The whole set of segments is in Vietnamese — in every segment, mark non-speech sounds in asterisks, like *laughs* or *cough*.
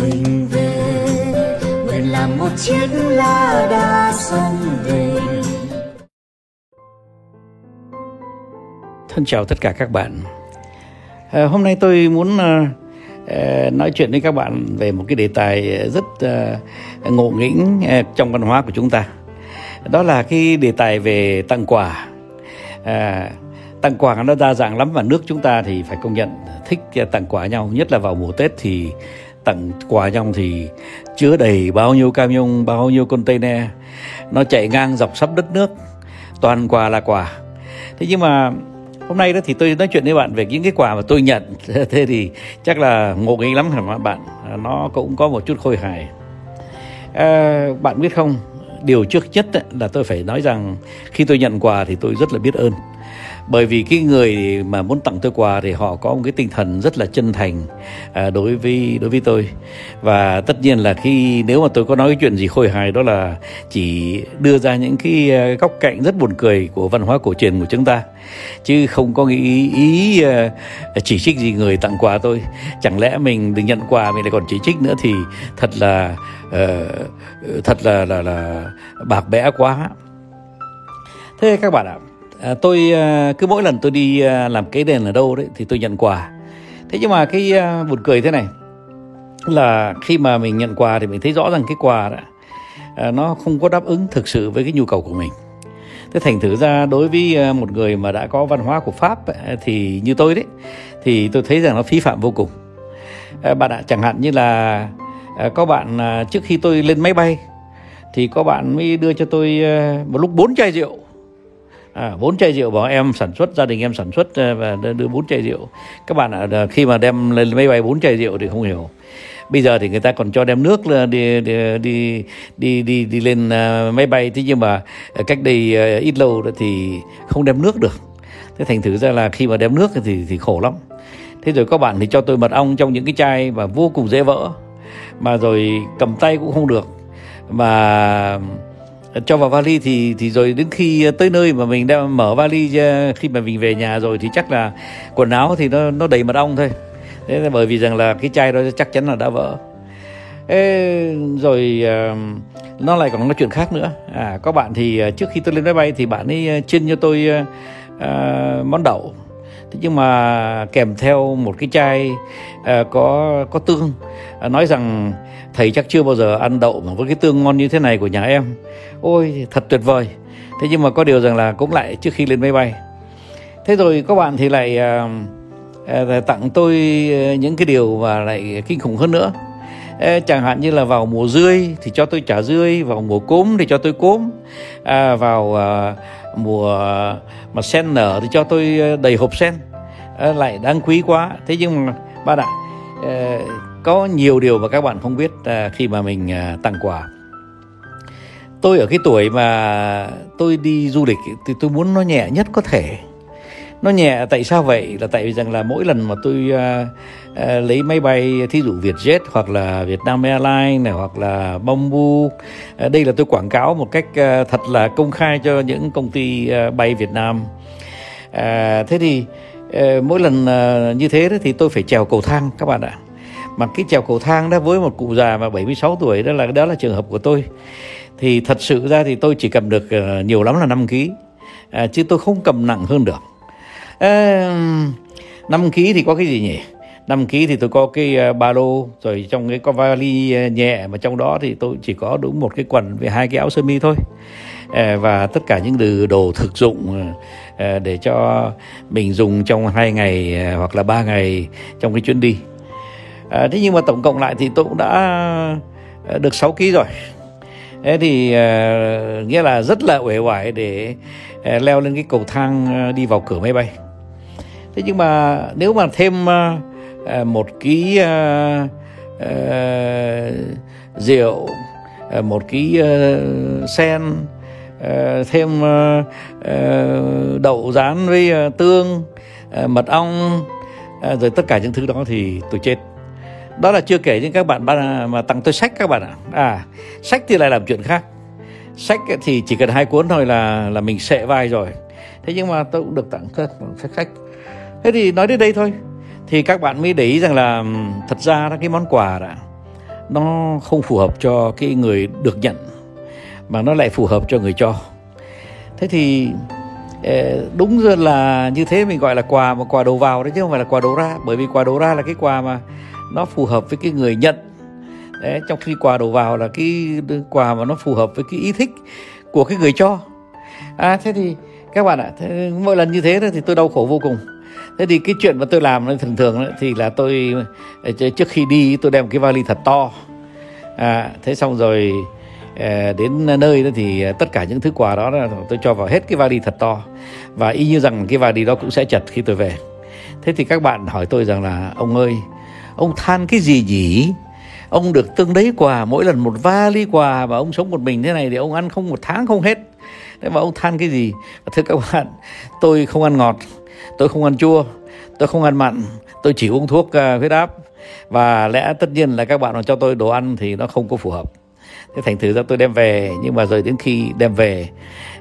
mình về nguyện làm một chiếc lá đa sông về Thân chào tất cả các bạn. À, hôm nay tôi muốn à, nói chuyện với các bạn về một cái đề tài rất à, ngộ nghĩnh à, trong văn hóa của chúng ta. Đó là cái đề tài về tặng quà. À, tặng quà nó đa dạng lắm và nước chúng ta thì phải công nhận thích tặng quà nhau, nhất là vào mùa Tết thì tặng quà nhau thì chứa đầy bao nhiêu camion, bao nhiêu container. Nó chạy ngang dọc sắp đất nước. Toàn quà là quà. Thế nhưng mà hôm nay đó thì tôi nói chuyện với bạn về những cái quà mà tôi nhận. *laughs* Thế thì chắc là ngộ nghĩnh lắm hả bạn? Nó cũng có một chút khôi hài. À, bạn biết không? Điều trước nhất là tôi phải nói rằng khi tôi nhận quà thì tôi rất là biết ơn bởi vì cái người mà muốn tặng tôi quà thì họ có một cái tinh thần rất là chân thành à, đối với đối với tôi. Và tất nhiên là khi nếu mà tôi có nói cái chuyện gì khôi hài đó là chỉ đưa ra những cái à, góc cạnh rất buồn cười của văn hóa cổ truyền của chúng ta. Chứ không có ý, ý à, chỉ trích gì người tặng quà tôi. Chẳng lẽ mình đừng nhận quà mình lại còn chỉ trích nữa thì thật là uh, thật là là là bạc bẽ quá. Thế các bạn ạ à, tôi à, cứ mỗi lần tôi đi à, làm cái đền ở đâu đấy thì tôi nhận quà. Thế nhưng mà cái à, buồn cười thế này là khi mà mình nhận quà thì mình thấy rõ rằng cái quà đó à, nó không có đáp ứng thực sự với cái nhu cầu của mình. Thế thành thử ra đối với à, một người mà đã có văn hóa của pháp à, thì như tôi đấy thì tôi thấy rằng nó phí phạm vô cùng. À, bạn ạ chẳng hạn như là à, có bạn à, trước khi tôi lên máy bay thì có bạn mới đưa cho tôi à, một lúc bốn chai rượu à, bốn chai rượu bảo em sản xuất gia đình em sản xuất ờ, và đưa bốn chai rượu. Các bạn à, khi mà đem lên máy bay bốn chai rượu thì không hiểu. Bây giờ thì người ta còn cho đem nước đi đi đi đi đi, đi lên ờ, máy bay. Thế nhưng mà ờ, cách đây ít lâu đó thì không đem nước được. Thế thành thử ra là khi mà đem nước thì thì khổ lắm. Thế rồi các bạn thì cho tôi mật ong trong những cái chai mà vô cùng dễ vỡ mà rồi cầm tay cũng không được. Mà cho vào vali thì thì rồi đến khi ờ, tới nơi mà mình đem mở vali ờ, khi mà mình về nhà rồi thì chắc là quần áo thì nó nó đầy mật ong thôi. Thế là bởi vì rằng là cái chai đó chắc chắn là đã vỡ. Ê, rồi uh, nó lại còn có chuyện khác nữa. À có bạn thì trước khi tôi lên máy bay thì bạn ấy chiên cho tôi uh, món đậu thế nhưng mà kèm theo một cái chai uh, có có tương uh, nói rằng thầy chắc chưa bao giờ ăn đậu mà với cái tương ngon như thế này của nhà em. Ôi thật tuyệt vời. Thế nhưng mà có điều rằng là cũng lại trước khi lên máy bay. Thế rồi các bạn thì lại uh, uh, tặng tôi những cái điều mà lại kinh khủng hơn nữa. uh, chẳng hạn như là vào mùa rươi thì cho tôi trả rươi vào mùa cốm thì cho tôi cốm. À, vào à, mùa mà sen nở thì cho tôi à, đầy hộp sen. À, lại đáng quý quá. Thế nhưng mà ba ạ có nhiều điều mà các bạn không biết à, khi mà mình à, tặng quà. Tôi ở cái tuổi mà tôi đi du lịch thì tôi muốn nó nhẹ nhất có thể nó nhẹ tại sao vậy? Là tại vì rằng là mỗi lần mà tôi uh, uh, lấy máy bay thí dụ Vietjet hoặc là Vietnam Airlines này hoặc là Bamboo uh, à, đây là tôi quảng cáo một cách uh, thật là công khai cho những công ty uh, bay Việt Nam. Uh, thế thì uh, mỗi lần uh, như thế đó thì tôi phải trèo cầu thang các bạn ạ. Mà cái trèo cầu thang đó với một cụ già mà 76 tuổi đó là đó là trường hợp của tôi. Thì thật sự ra thì tôi chỉ cầm được uh, nhiều lắm là 5 kg à, chứ tôi không cầm nặng hơn được à, 5 kg thì có cái gì nhỉ? Năm ký thì tôi có cái ờ, ba lô rồi trong cái có vali ờ, nhẹ mà trong đó thì tôi chỉ có đúng một cái quần với hai cái áo sơ mi thôi. À, và tất cả những đồ, đồ thực dụng à, để cho mình dùng trong hai ngày hoặc là ba ngày trong cái chuyến đi. À, thế nhưng mà tổng cộng lại thì tôi cũng đã được 6 kg rồi. Thế thì uh, nghĩa là rất là uể oải để Ờ, leo lên cái cầu thang ờ, đi vào cửa máy bay. Thế nhưng mà nếu mà thêm ờ, một ký rượu một ký sen thêm đậu rán với tương mật ong rồi tất cả những thứ đó thì tôi chết. Đó là chưa kể những các bạn mà tặng tôi sách các bạn ạ. À sách thì lại làm chuyện khác sách thì chỉ cần hai cuốn thôi là là mình sệ vai rồi. Thế nhưng mà tôi cũng được tặng sách sách thế thì nói đến đây thôi. Thì các bạn mới để ý rằng là thật ra là cái món quà đó, nó không phù hợp cho cái người được nhận, mà nó lại phù hợp cho người cho. Thế thì ờ, đúng rồi là như thế mình gọi là quà, mà quà đầu vào đấy chứ không phải là quà đầu ra. Bởi vì quà đầu ra là cái quà mà nó phù hợp với cái người nhận đấy, trong khi quà đầu vào là cái quà mà nó phù hợp với cái ý thích của cái người cho. À thế thì các bạn ạ thế, mỗi lần như thế thì tôi đau khổ vô cùng. Thế thì cái chuyện mà tôi làm thường thường thì là tôi ờ, trước khi đi tôi đem cái vali thật to. À, thế xong rồi ờ, đến nơi đó thì tất cả những thứ quà đó là tôi cho vào hết cái vali thật to. Và y như rằng cái vali đó cũng sẽ chật khi tôi về. Thế thì các bạn hỏi tôi rằng là ông ơi ông than cái gì nhỉ? Ông được tương đấy quà mỗi lần một vali quà và ông sống một mình thế này thì ông ăn không một tháng không hết. Thế mà ông than cái gì? Thưa các bạn tôi không ăn ngọt tôi không ăn chua tôi không ăn mặn tôi chỉ uống thuốc à, huyết áp. Và lẽ tất nhiên là các bạn mà cho tôi đồ ăn thì nó không có phù hợp. Thế thành thử ra tôi đem về nhưng mà rồi đến khi đem về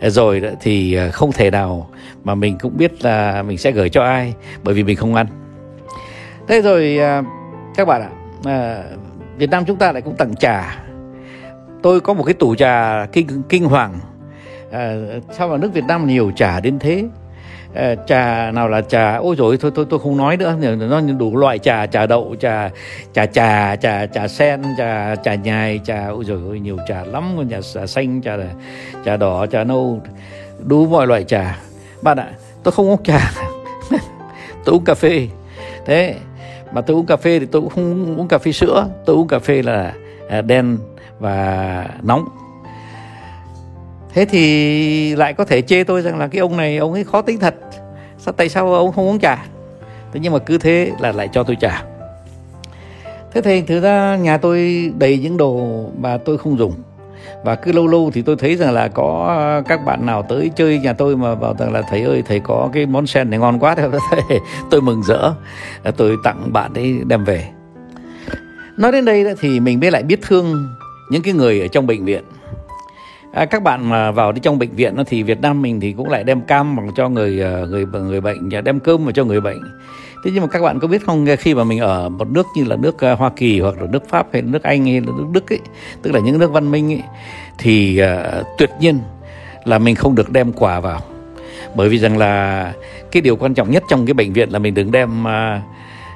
à, rồi thì à, không thể nào mà mình cũng biết là mình sẽ gửi cho ai bởi vì mình không ăn. Thế rồi các bạn ạ à, Việt Nam chúng ta lại cũng tặng trà. Tôi có một cái tủ trà kinh kinh hoàng. À, sao mà nước Việt Nam nhiều trà đến thế? À, trà nào là trà? Ôi rồi thôi tôi tôi không nói nữa. Nó đủ loại trà trà đậu trà trà trà trà trà sen trà trà nhài trà ôi rồi ôi nhiều trà lắm Nhà trà xanh trà trà đỏ trà nâu đủ mọi loại trà. Bạn ạ tôi không uống trà. *laughs* Tôi uống cà phê. Thế mà tôi uống cà phê thì tôi cũng không uống cà phê sữa. Tôi uống cà phê là à, đen và nóng. Thế thì lại có thể chê tôi rằng là cái ông này, ông ấy khó tính thật. Sao, tại sao ông không uống trà? Thế nhưng mà cứ thế là lại cho tôi trà. Thế thì thực ra nhà tôi đầy những đồ mà tôi không dùng và cứ lâu lâu thì tôi thấy rằng là có à, các bạn nào tới chơi nhà tôi mà bảo rằng là thầy ơi thầy có cái món sen này ngon quá. *laughs* Thì tôi mừng rỡ. Ờ, tôi tặng bạn ấy đem về. Nói đến đây thì mình mới lại biết thương những cái người ở trong bệnh viện. À, các bạn mà vào đi trong bệnh viện thì Việt Nam mình thì cũng lại đem cam bằng cho người à, người người bệnh và đem cơm vào cho người bệnh thế nhưng mà các bạn có biết không khi mà mình ở một nước như là nước ờ, Hoa Kỳ hoặc là nước Pháp hay nước Anh hay là nước Đức ấy tức là những nước văn minh ấy thì uh, tuyệt nhiên là mình không được đem quà vào. Bởi vì rằng là cái điều quan trọng nhất trong cái bệnh viện là mình đừng đem uh,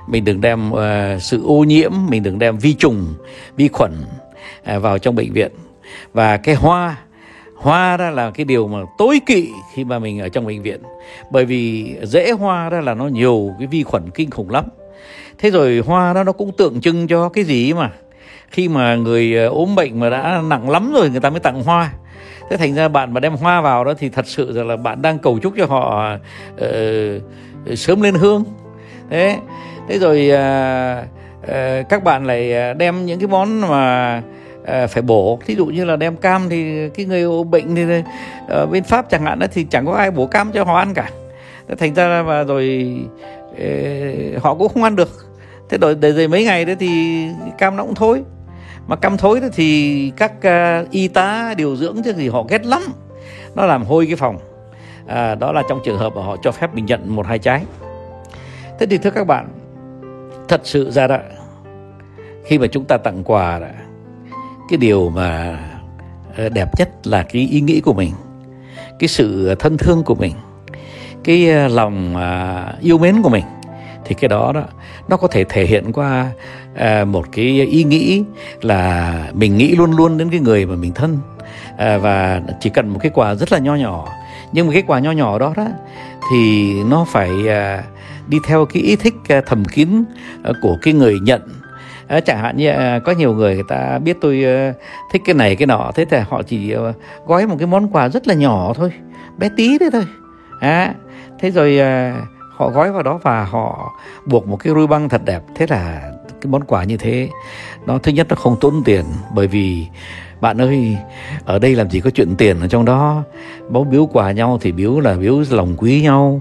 mình đừng đem uh, sự ô nhiễm mình đừng đem vi trùng vi khuẩn uh, vào trong bệnh viện. Và cái hoa hoa ra là cái điều mà tối kỵ khi mà mình ở trong bệnh viện. Bởi vì dễ hoa ra là nó nhiều cái vi khuẩn kinh khủng lắm. Thế rồi hoa đó nó cũng tượng trưng cho cái gì mà? Khi mà người ờ, ốm bệnh mà đã nặng lắm rồi người ta mới tặng hoa. Thế thành ra bạn mà đem hoa vào đó thì thật sự rằng là bạn đang cầu chúc cho họ uh, sớm lên hương. Thế thế rồi uh, uh, các bạn lại à, đem những cái món mà Ờ, phải bổ. Thí dụ như là đem cam thì cái người bệnh thì ở bên pháp chẳng hạn đó thì chẳng có ai bổ cam cho họ ăn cả. Thành ra và rồi uh, họ cũng không ăn được. Thế rồi để rồi mấy ngày đó thì cam nó cũng thối. Mà cam thối đó thì các uh, y tá điều dưỡng thì họ ghét lắm. Nó làm hôi cái phòng. À, đó là trong trường hợp mà họ cho phép mình nhận một hai trái. Thế thì thưa các bạn thật sự ra đó khi mà chúng ta tặng quà đó, cái điều mà ờ, đẹp nhất là cái ý nghĩ của mình, cái sự thân thương của mình, cái ờ, lòng à, yêu mến của mình. Thì cái đó đó, nó có thể thể hiện qua à, một cái ý nghĩ là mình nghĩ luôn luôn đến cái người mà mình thân. À, và chỉ cần một cái quà rất là nho nhỏ. Nhưng mà cái quà nho nhỏ đó đó, thì nó phải đi theo cái ý thích thầm kín ờ, của cái người nhận à, chẳng hạn như ờ, có nhiều người người ta biết tôi ờ, thích cái này cái nọ thế thì họ chỉ gói một cái món quà rất là nhỏ thôi bé tí đấy thôi. À, thế rồi họ gói vào đó và họ buộc một cái ruy băng thật đẹp thế là cái món quà như thế nó thứ nhất nó không tốn tiền bởi vì bạn ơi ở đây làm gì có chuyện tiền ở trong đó. Bố biếu quà nhau thì biếu là biếu lòng quý nhau.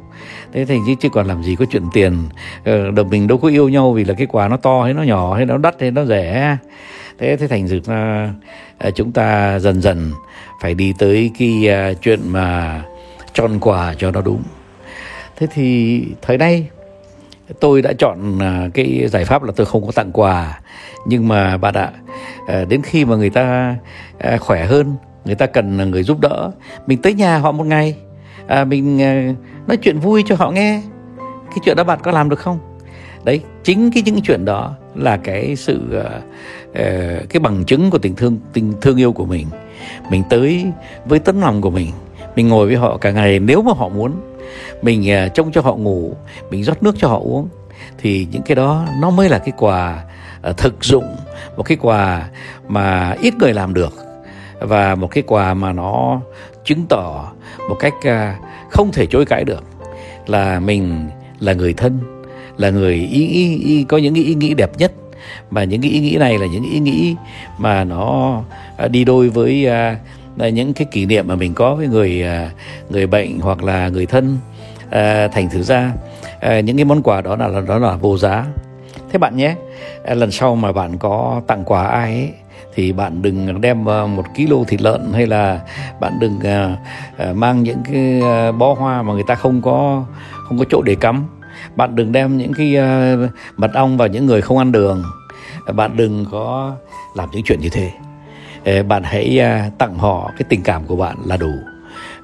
Thế thì chứ, chứ còn làm gì có chuyện tiền. Ờ, Đồng mình đâu có yêu nhau vì là cái quà nó to hay nó nhỏ hay nó đắt hay nó rẻ. Thế thế thành sự là ờ, chúng ta dần dần phải đi tới cái ờ, chuyện mà chọn quà cho nó đúng. Thế thì thời nay tôi đã chọn à, cái giải pháp là tôi không có tặng quà. Nhưng mà bạn ạ à, đến khi mà người ta à, khỏe hơn người ta cần người giúp đỡ mình tới nhà họ một ngày à, mình nói chuyện vui cho họ nghe. Cái chuyện đó bạn có làm được không? Đấy chính cái những chuyện đó là cái sự uh, cái bằng chứng của tình thương tình thương yêu của mình. Mình tới với tấm lòng của mình mình ngồi với họ cả ngày nếu mà họ muốn mình à, trông cho họ ngủ mình rót nước cho họ uống thì những cái đó nó mới là cái quà à, thực dụng một cái quà mà ít người làm được và một cái quà mà nó chứng tỏ một cách à, không thể chối cãi được là mình là người thân là người ý, ý, ý có những ý nghĩ đẹp nhất. Mà những cái ý nghĩ này là những ý nghĩ mà nó đi đôi với là những cái kỷ niệm mà mình có với người à, người bệnh hoặc là người thân à, thành thử ra à, những cái món quà đó là đó là vô giá. Thế bạn nhé lần sau mà bạn có tặng quà ai ấy, thì bạn đừng đem một kg thịt lợn hay là bạn đừng mang những cái bó hoa mà người ta không có không có chỗ để cắm. Bạn đừng đem những cái mật ong vào những người không ăn đường. Bạn đừng có làm những chuyện như thế. Ờ, bạn hãy à, tặng họ cái tình cảm của bạn là đủ.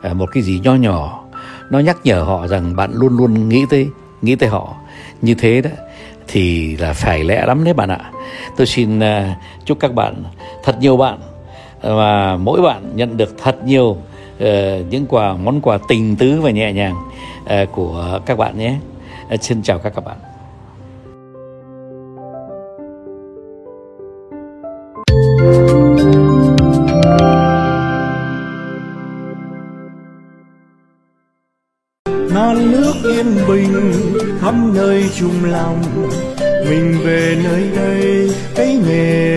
Ờ, một cái gì nho nhỏ nó nhắc nhở họ rằng bạn luôn luôn nghĩ tới nghĩ tới họ. Như thế đó thì là phải lẽ lắm đấy bạn ạ. Tôi xin à, chúc các bạn thật nhiều bạn ờ, và mỗi bạn nhận được thật nhiều uh, những quà món quà tình tứ và nhẹ nhàng uh, của các bạn nhé. Uh, xin chào các các bạn. non yên bình khắp nơi chung lòng. Mình về nơi đây cái nghề